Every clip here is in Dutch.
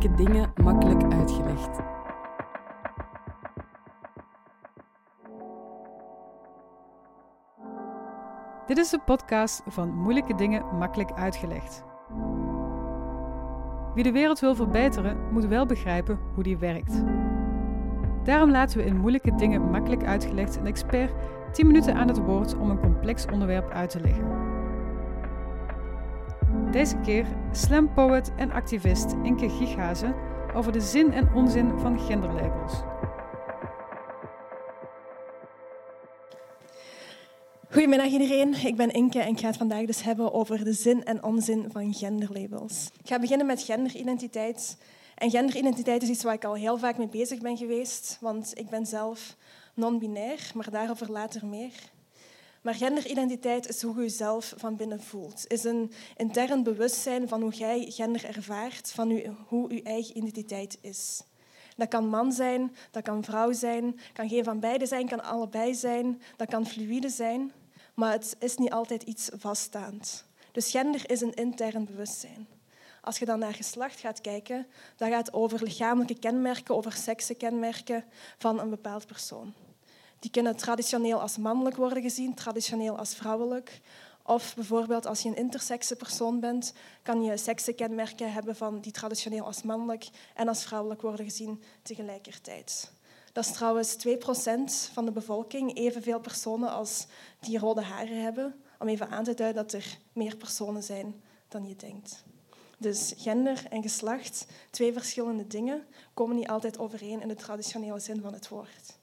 Moeilijke dingen makkelijk uitgelegd. Dit is de podcast van Moeilijke Dingen Makkelijk Uitgelegd. Wie de wereld wil verbeteren, moet wel begrijpen hoe die werkt. Daarom laten we in Moeilijke Dingen Makkelijk Uitgelegd een expert 10 minuten aan het woord om een complex onderwerp uit te leggen. Deze keer slam poet en activist Inke Gieghazen over de zin en onzin van genderlabels. Goedemiddag iedereen, ik ben Inke en ik ga het vandaag dus hebben over de zin en onzin van genderlabels. Ik ga beginnen met genderidentiteit. En genderidentiteit is iets waar ik al heel vaak mee bezig ben geweest, want ik ben zelf non-binair, maar daarover later meer. Maar genderidentiteit is hoe je jezelf van binnen voelt. Is een intern bewustzijn van hoe jij gender ervaart, van hoe je eigen identiteit is. Dat kan man zijn, dat kan vrouw zijn, kan geen van beide zijn, kan allebei zijn, dat kan fluïde zijn, maar het is niet altijd iets vaststaand. Dus gender is een intern bewustzijn. Als je dan naar geslacht gaat kijken, dan gaat het over lichamelijke kenmerken, over seksenkenmerken van een bepaald persoon. Die kunnen traditioneel als mannelijk worden gezien, traditioneel als vrouwelijk. Of bijvoorbeeld als je een intersexe persoon bent, kan je seksenkenmerken hebben van die traditioneel als mannelijk en als vrouwelijk worden gezien tegelijkertijd. Dat is trouwens 2% van de bevolking, evenveel personen als die rode haren hebben, om even aan te duiden dat er meer personen zijn dan je denkt. Dus gender en geslacht, twee verschillende dingen, komen niet altijd overeen in de traditionele zin van het woord.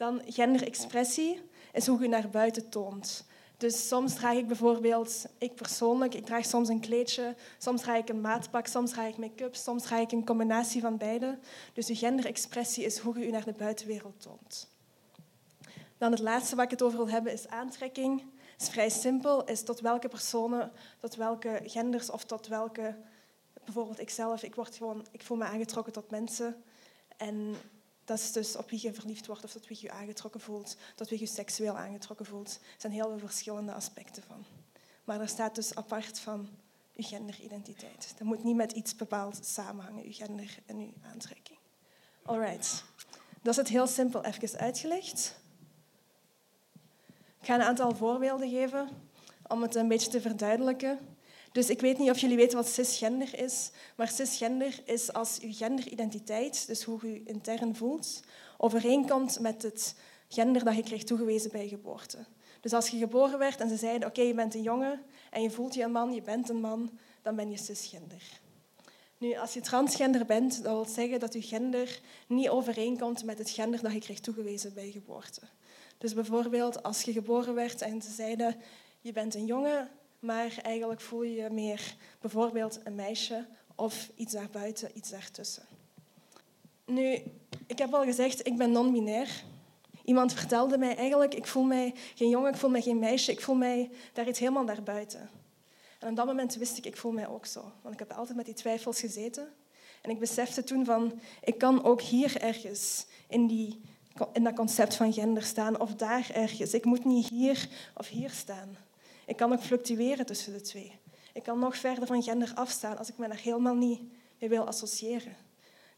Dan genderexpressie is hoe je naar buiten toont. Dus soms draag ik bijvoorbeeld, ik persoonlijk, ik draag soms een kleedje, soms draag ik een maatpak, soms draag ik make-up, soms draag ik een combinatie van beide. Dus je genderexpressie is hoe je je naar de buitenwereld toont. Dan het laatste waar ik het over wil hebben is aantrekking. Het is vrij simpel, is tot welke personen, tot welke genders of tot welke... Bijvoorbeeld ikzelf, ik, word gewoon, ik voel me aangetrokken tot mensen. En dat is dus op wie je verliefd wordt of tot wie je aangetrokken voelt, tot wie je seksueel aangetrokken voelt. Er zijn heel veel verschillende aspecten van. Maar dat staat dus apart van je genderidentiteit. Dat moet niet met iets bepaald samenhangen, je gender en je aantrekking. Alright. Dat is het heel simpel even uitgelegd. Ik ga een aantal voorbeelden geven om het een beetje te verduidelijken. Dus ik weet niet of jullie weten wat cisgender is, maar cisgender is als je genderidentiteit, dus hoe je intern voelt, overeenkomt met het gender dat je kreeg toegewezen bij geboorte. Dus als je geboren werd en ze zeiden, oké, je bent een jongen en je voelt je een man, je bent een man, dan ben je cisgender. Nu, als je transgender bent, dat wil zeggen dat je gender niet overeenkomt met het gender dat je kreeg toegewezen bij geboorte. Dus bijvoorbeeld als je geboren werd en ze zeiden, je bent een jongen, maar eigenlijk voel je je meer bijvoorbeeld een meisje of iets daarbuiten, iets daartussen. Nu, ik heb al gezegd, ik ben non-binair. Iemand vertelde mij eigenlijk, ik voel mij geen jongen, ik voel mij geen meisje, ik voel mij daar iets helemaal daarbuiten. En op dat moment wist ik, ik voel mij ook zo. Want ik heb altijd met die twijfels gezeten. En ik besefte toen van, ik kan ook hier ergens in, die, in dat concept van gender staan, of daar ergens. Ik moet niet hier of hier staan. Ik kan ook fluctueren tussen de twee. Ik kan nog verder van gender afstaan als ik me daar helemaal niet mee wil associëren.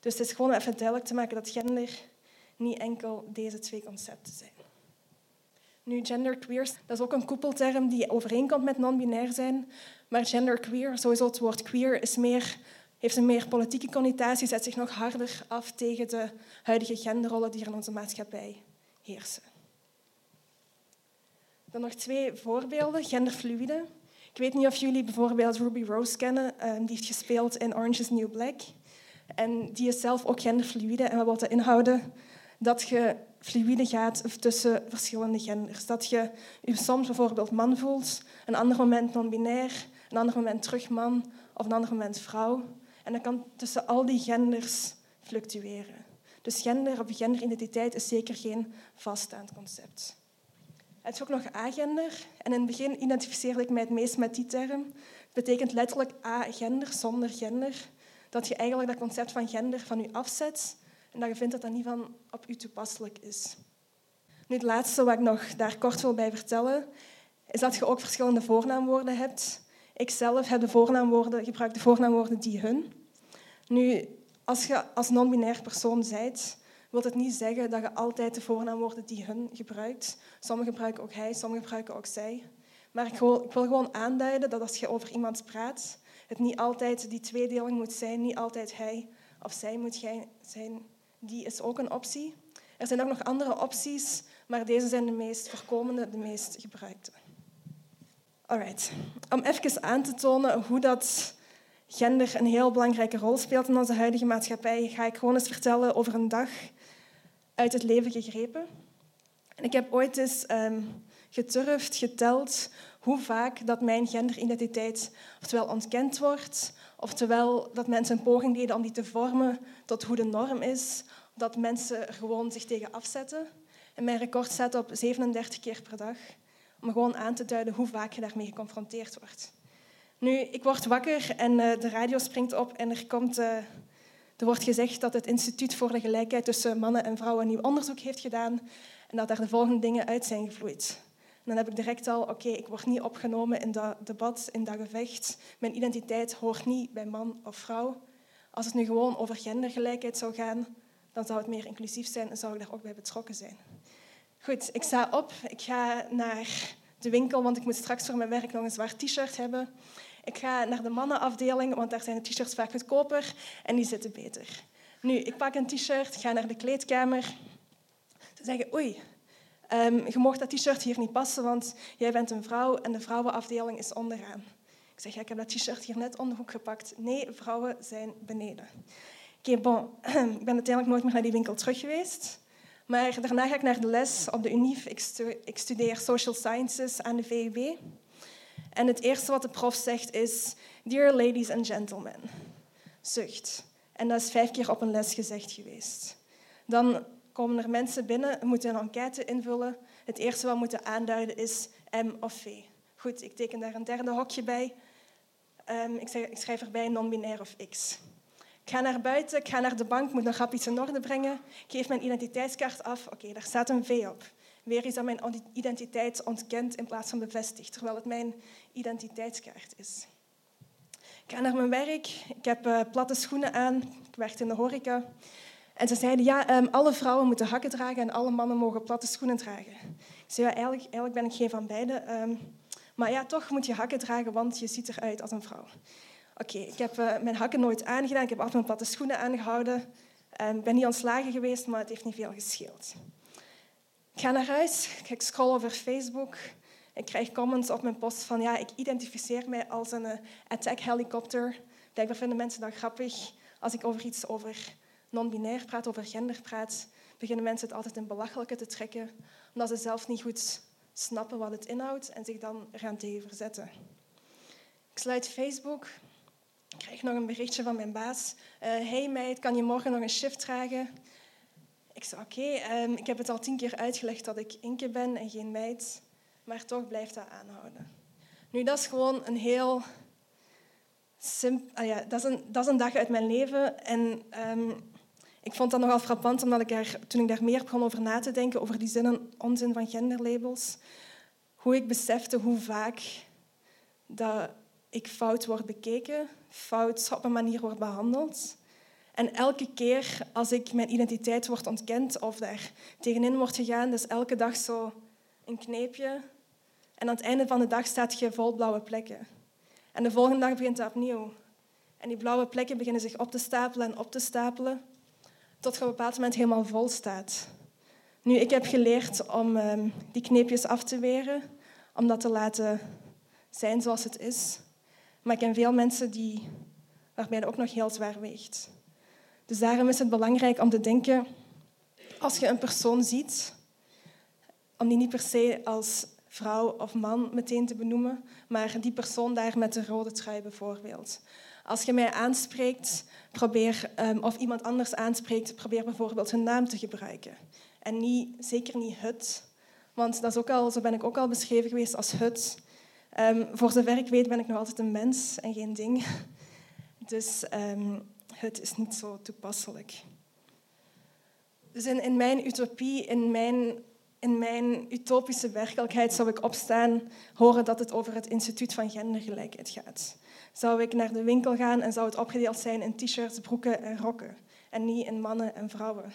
Dus het is gewoon even duidelijk te maken dat gender niet enkel deze twee concepten zijn. Nu, genderqueers, dat is ook een koepelterm die overeenkomt met non-binair zijn. Maar genderqueer, sowieso het woord queer, is meer, heeft een meer politieke connotatie, zet zich nog harder af tegen de huidige genderrollen die er in onze maatschappij heersen. Dan nog twee voorbeelden, genderfluïde. Ik weet niet of jullie bijvoorbeeld Ruby Rose kennen. Ehm, die heeft gespeeld in Orange is New Black. En die is zelf ook genderfluïde. En wat wil dat inhouden? Dat je fluïde gaat tussen verschillende genders. Dat je je soms bijvoorbeeld man voelt, een ander moment non-binair, een ander moment terug man of een ander moment vrouw. En dat kan tussen al die genders fluctueren. Dus gender of genderidentiteit is zeker geen vaststaand concept. Het is ook nog agender. En in het begin identificeerde ik mij het meest met die term. Het betekent letterlijk agender, zonder gender. Dat je eigenlijk dat concept van gender van je afzet en dat je vindt dat dat niet van op je toepasselijk is. Nu, het laatste wat ik nog daar kort wil bij vertellen, is dat je ook verschillende voornaamwoorden hebt. Ik zelf heb de voornaamwoorden, gebruik de voornaamwoorden die hun. Nu, als je als non-binair persoon bent, wil het niet zeggen dat je altijd de voornaamwoorden die hun gebruikt. Sommigen gebruiken ook hij, sommigen gebruiken ook zij. Maar ik wil, gewoon aanduiden dat als je over iemand praat, het niet altijd die tweedeling moet zijn, niet altijd hij of zij moet zijn. Die is ook een optie. Er zijn ook nog andere opties, maar deze zijn de meest voorkomende, de meest gebruikte. Alright. Om even aan te tonen hoe dat gender een heel belangrijke rol speelt in onze huidige maatschappij, ga ik gewoon eens vertellen over een dag uit het leven gegrepen. En ik heb ooit eens um, geturfd, geteld hoe vaak dat mijn genderidentiteit oftewel ontkend wordt, oftewel dat mensen een poging deden om die te vormen tot hoe de norm is, dat mensen er gewoon zich tegen afzetten. En mijn record staat op 37 keer per dag, om gewoon aan te duiden hoe vaak je daarmee geconfronteerd wordt. Nu, ik word wakker en uh, de radio springt op en er, komt, uh, er wordt gezegd dat het Instituut voor de Gelijkheid tussen Mannen en Vrouwen nieuw onderzoek heeft gedaan en dat daar de volgende dingen uit zijn gevloeid. Dan heb ik direct al, oké, ik word niet opgenomen in dat debat, in dat gevecht. Mijn identiteit hoort niet bij man of vrouw. Als het nu gewoon over gendergelijkheid zou gaan, dan zou het meer inclusief zijn en zou ik daar ook bij betrokken zijn. Goed, ik sta op, ik ga naar de winkel, want ik moet straks voor mijn werk nog een zwart t-shirt hebben. Ik ga naar de mannenafdeling, want daar zijn de t-shirts vaak goedkoper en die zitten beter. Nu, ik pak een t-shirt, ga naar de kleedkamer. Ze zeggen, oei, um, je mocht dat t-shirt hier niet passen, want jij bent een vrouw en de vrouwenafdeling is onderaan. Ik zeg, ja, ik heb dat t-shirt hier net onder de hoek gepakt. Nee, vrouwen zijn beneden. Oké, ik ben uiteindelijk nooit meer naar die winkel terug geweest. Maar daarna ga ik naar de les op de UNIF. Ik studeer Social Sciences aan de VUB. En het eerste wat de prof zegt is... Dear ladies and gentlemen. Zucht. En dat is vijf keer op een les gezegd geweest. Dan komen er mensen binnen, moeten een enquête invullen. Het eerste wat we moeten aanduiden is M of V. Goed, ik teken daar een derde hokje bij. Um, ik, zeg, ik, schrijf erbij non-binair of X. Ik ga naar buiten, ik ga naar de bank, moet nog grap iets in orde brengen. Ik geef mijn identiteitskaart af. Oké, daar staat een V op. Weer is dat mijn identiteit ontkend in plaats van bevestigd, terwijl het mijn identiteitskaart is. Ik ga naar mijn werk, ik heb uh, platte schoenen aan, ik werk in de horeca. En ze zeiden, ja, um, alle vrouwen moeten hakken dragen en alle mannen mogen platte schoenen dragen. Ik zei, ja, eigenlijk, eigenlijk ben ik geen van beide. Um, maar ja, toch moet je hakken dragen, want je ziet eruit als een vrouw. Oké, ik heb uh, mijn hakken nooit aangedaan. Ik heb altijd mijn platte schoenen aangehouden. Um, ik ben niet ontslagen geweest, maar het heeft niet veel gescheeld. Ik ga naar huis, ik scroll over Facebook. Ik krijg comments op mijn post van, ja, ik identificeer mij als een uh, attack helikopter. Blijkbaar vinden mensen dat grappig als ik over iets over non-binair praat, over gender praat, beginnen mensen het altijd in belachelijke te trekken, omdat ze zelf niet goed snappen wat het inhoudt en zich dan gaan tegen verzetten. Ik sluit Facebook, ik krijg nog een berichtje van mijn baas. Uh, hey meid, kan je morgen nog een shift dragen? Ik zei, oké, um, ik heb het al tien keer uitgelegd dat ik Inke ben en geen meid, maar toch blijft dat aanhouden. Nu, dat is gewoon een heel... Simp ah ja, dat, is een, dat is een dag uit mijn leven en um, ik vond dat nogal frappant, omdat ik er, toen ik daar meer begon over na te denken, over die zin en onzin van genderlabels, hoe ik besefte hoe vaak dat ik fout word bekeken, fout op een manier word behandeld. En elke keer als ik mijn identiteit wordt ontkend of daar tegenin wordt gegaan, dus elke dag zo een kneepje. En aan het einde van de dag staat je vol blauwe plekken. En de volgende dag begint het opnieuw. En die blauwe plekken beginnen zich op te stapelen en op te stapelen tot je op een bepaald moment helemaal vol staat. Nu, ik heb geleerd om um, die kneepjes af te weren, om dat te laten zijn zoals het is. Maar ik ken veel mensen die, waarbij dat ook nog heel zwaar weegt. Dus daarom is het belangrijk om te denken, als je een persoon ziet, om die niet per se als vrouw of man meteen te benoemen, maar die persoon daar met de rode trui bijvoorbeeld. Als je mij aanspreekt, probeer, um, of iemand anders aanspreekt, probeer bijvoorbeeld hun naam te gebruiken. En niet, zeker niet het, want dat is ook al, zo ben ik ook al beschreven geweest als het. Um, voor zover ik weet ben ik nog altijd een mens en geen ding. Dus um, het is niet zo toepasselijk. Dus in, mijn utopie, in mijn in mijn utopische werkelijkheid zou ik opstaan, horen dat het over het Instituut van Gendergelijkheid gaat. Zou ik naar de winkel gaan en zou het opgedeeld zijn in t-shirts, broeken en rokken en niet in mannen en vrouwen.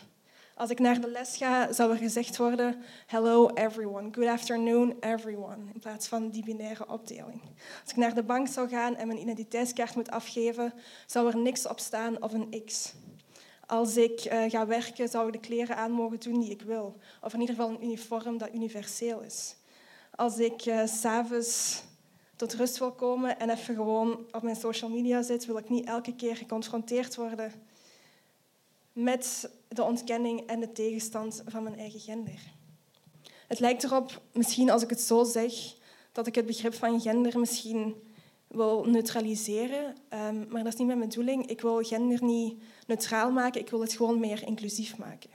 Als ik naar de les ga, zou er gezegd worden: Hello everyone, good afternoon everyone, in plaats van die binaire opdeling. Als ik naar de bank zou gaan en mijn identiteitskaart moet afgeven, zou er niks op staan of een X. Als ik uh, ga werken, zou ik de kleren aan mogen doen die ik wil. Of in ieder geval een uniform dat universeel is. Als ik uh, s'avonds tot rust wil komen en even gewoon op mijn social media zit, wil ik niet elke keer geconfronteerd worden met de ontkenning en de tegenstand van mijn eigen gender. Het lijkt erop, misschien als ik het zo zeg, dat ik het begrip van gender misschien wil neutraliseren. Um, maar dat is niet mijn bedoeling. Ik wil gender niet neutraal maken, ik wil het gewoon meer inclusief maken.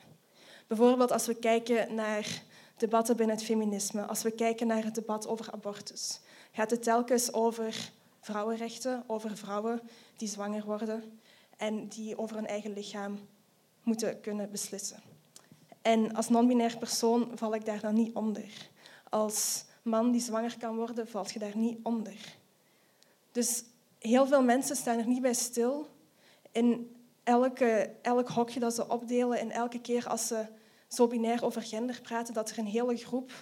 Bijvoorbeeld als we kijken naar debatten binnen het feminisme, als we kijken naar het debat over abortus, gaat het telkens over vrouwenrechten, over vrouwen die zwanger worden en die over hun eigen lichaam moeten kunnen beslissen. En als non-binair persoon val ik daar dan niet onder. Als man die zwanger kan worden, valt je daar niet onder. Dus heel veel mensen staan er niet bij stil in elke, elk hokje dat ze opdelen en elke keer als ze zo binair over gender praten, dat er een hele groep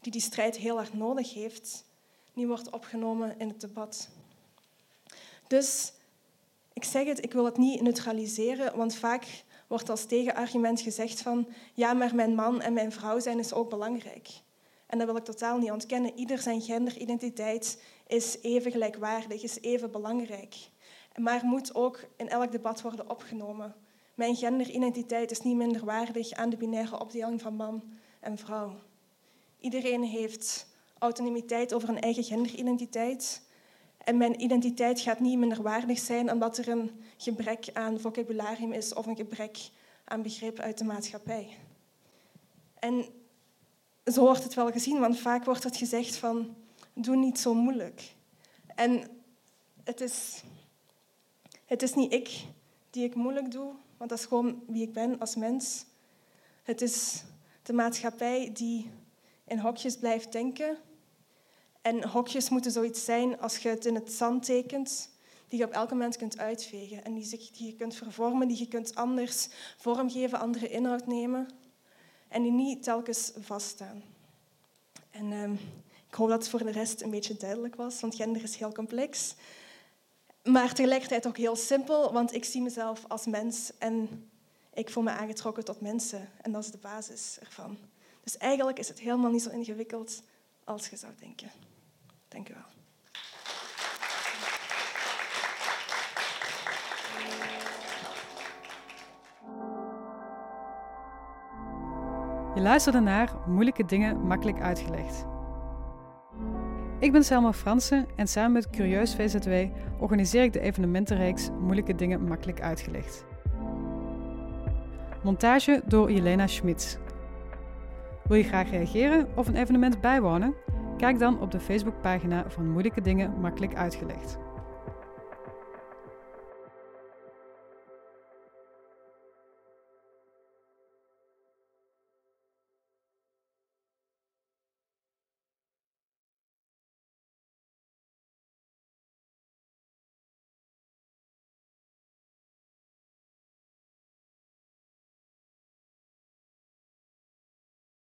die die strijd heel erg nodig heeft, niet wordt opgenomen in het debat. Dus ik zeg het, ik wil het niet neutraliseren, want vaak wordt als tegenargument gezegd van ja, maar mijn man en mijn vrouw zijn dus ook belangrijk. En dat wil ik totaal niet ontkennen. Ieder zijn genderidentiteit is even gelijkwaardig, is even belangrijk. Maar moet ook in elk debat worden opgenomen. Mijn genderidentiteit is niet minder waardig aan de binaire opdeling van man en vrouw. Iedereen heeft autonomiteit over een eigen genderidentiteit. En mijn identiteit gaat niet minder waardig zijn omdat er een gebrek aan vocabularium is of een gebrek aan begrip uit de maatschappij. En zo wordt het wel gezien, want vaak wordt het gezegd van doe niet zo moeilijk. En het is, het is niet ik die ik moeilijk doe, want dat is gewoon wie ik ben als mens. Het is de maatschappij die in hokjes blijft denken. En hokjes moeten zoiets zijn als je het in het zand tekent, die je op elk moment kunt uitvegen en die, je kunt vervormen, die je kunt anders vormgeven, andere inhoud nemen en die niet telkens vaststaan. En uh, ik hoop dat het voor de rest een beetje duidelijk was, want gender is heel complex. Maar tegelijkertijd ook heel simpel, want ik zie mezelf als mens en ik voel me aangetrokken tot mensen. En dat is de basis ervan. Dus eigenlijk is het helemaal niet zo ingewikkeld als je zou denken. Dank u wel. Je luisterde naar Moeilijke Dingen Makkelijk Uitgelegd. Ik ben Selma Fransen en samen met Curieus VZW organiseer ik de evenementenreeks Moeilijke Dingen Makkelijk Uitgelegd. Montage door Jelena Schmitz. Wil je graag reageren of een evenement bijwonen? Kijk dan op de Facebookpagina van Moeilijke Dingen Makkelijk Uitgelegd.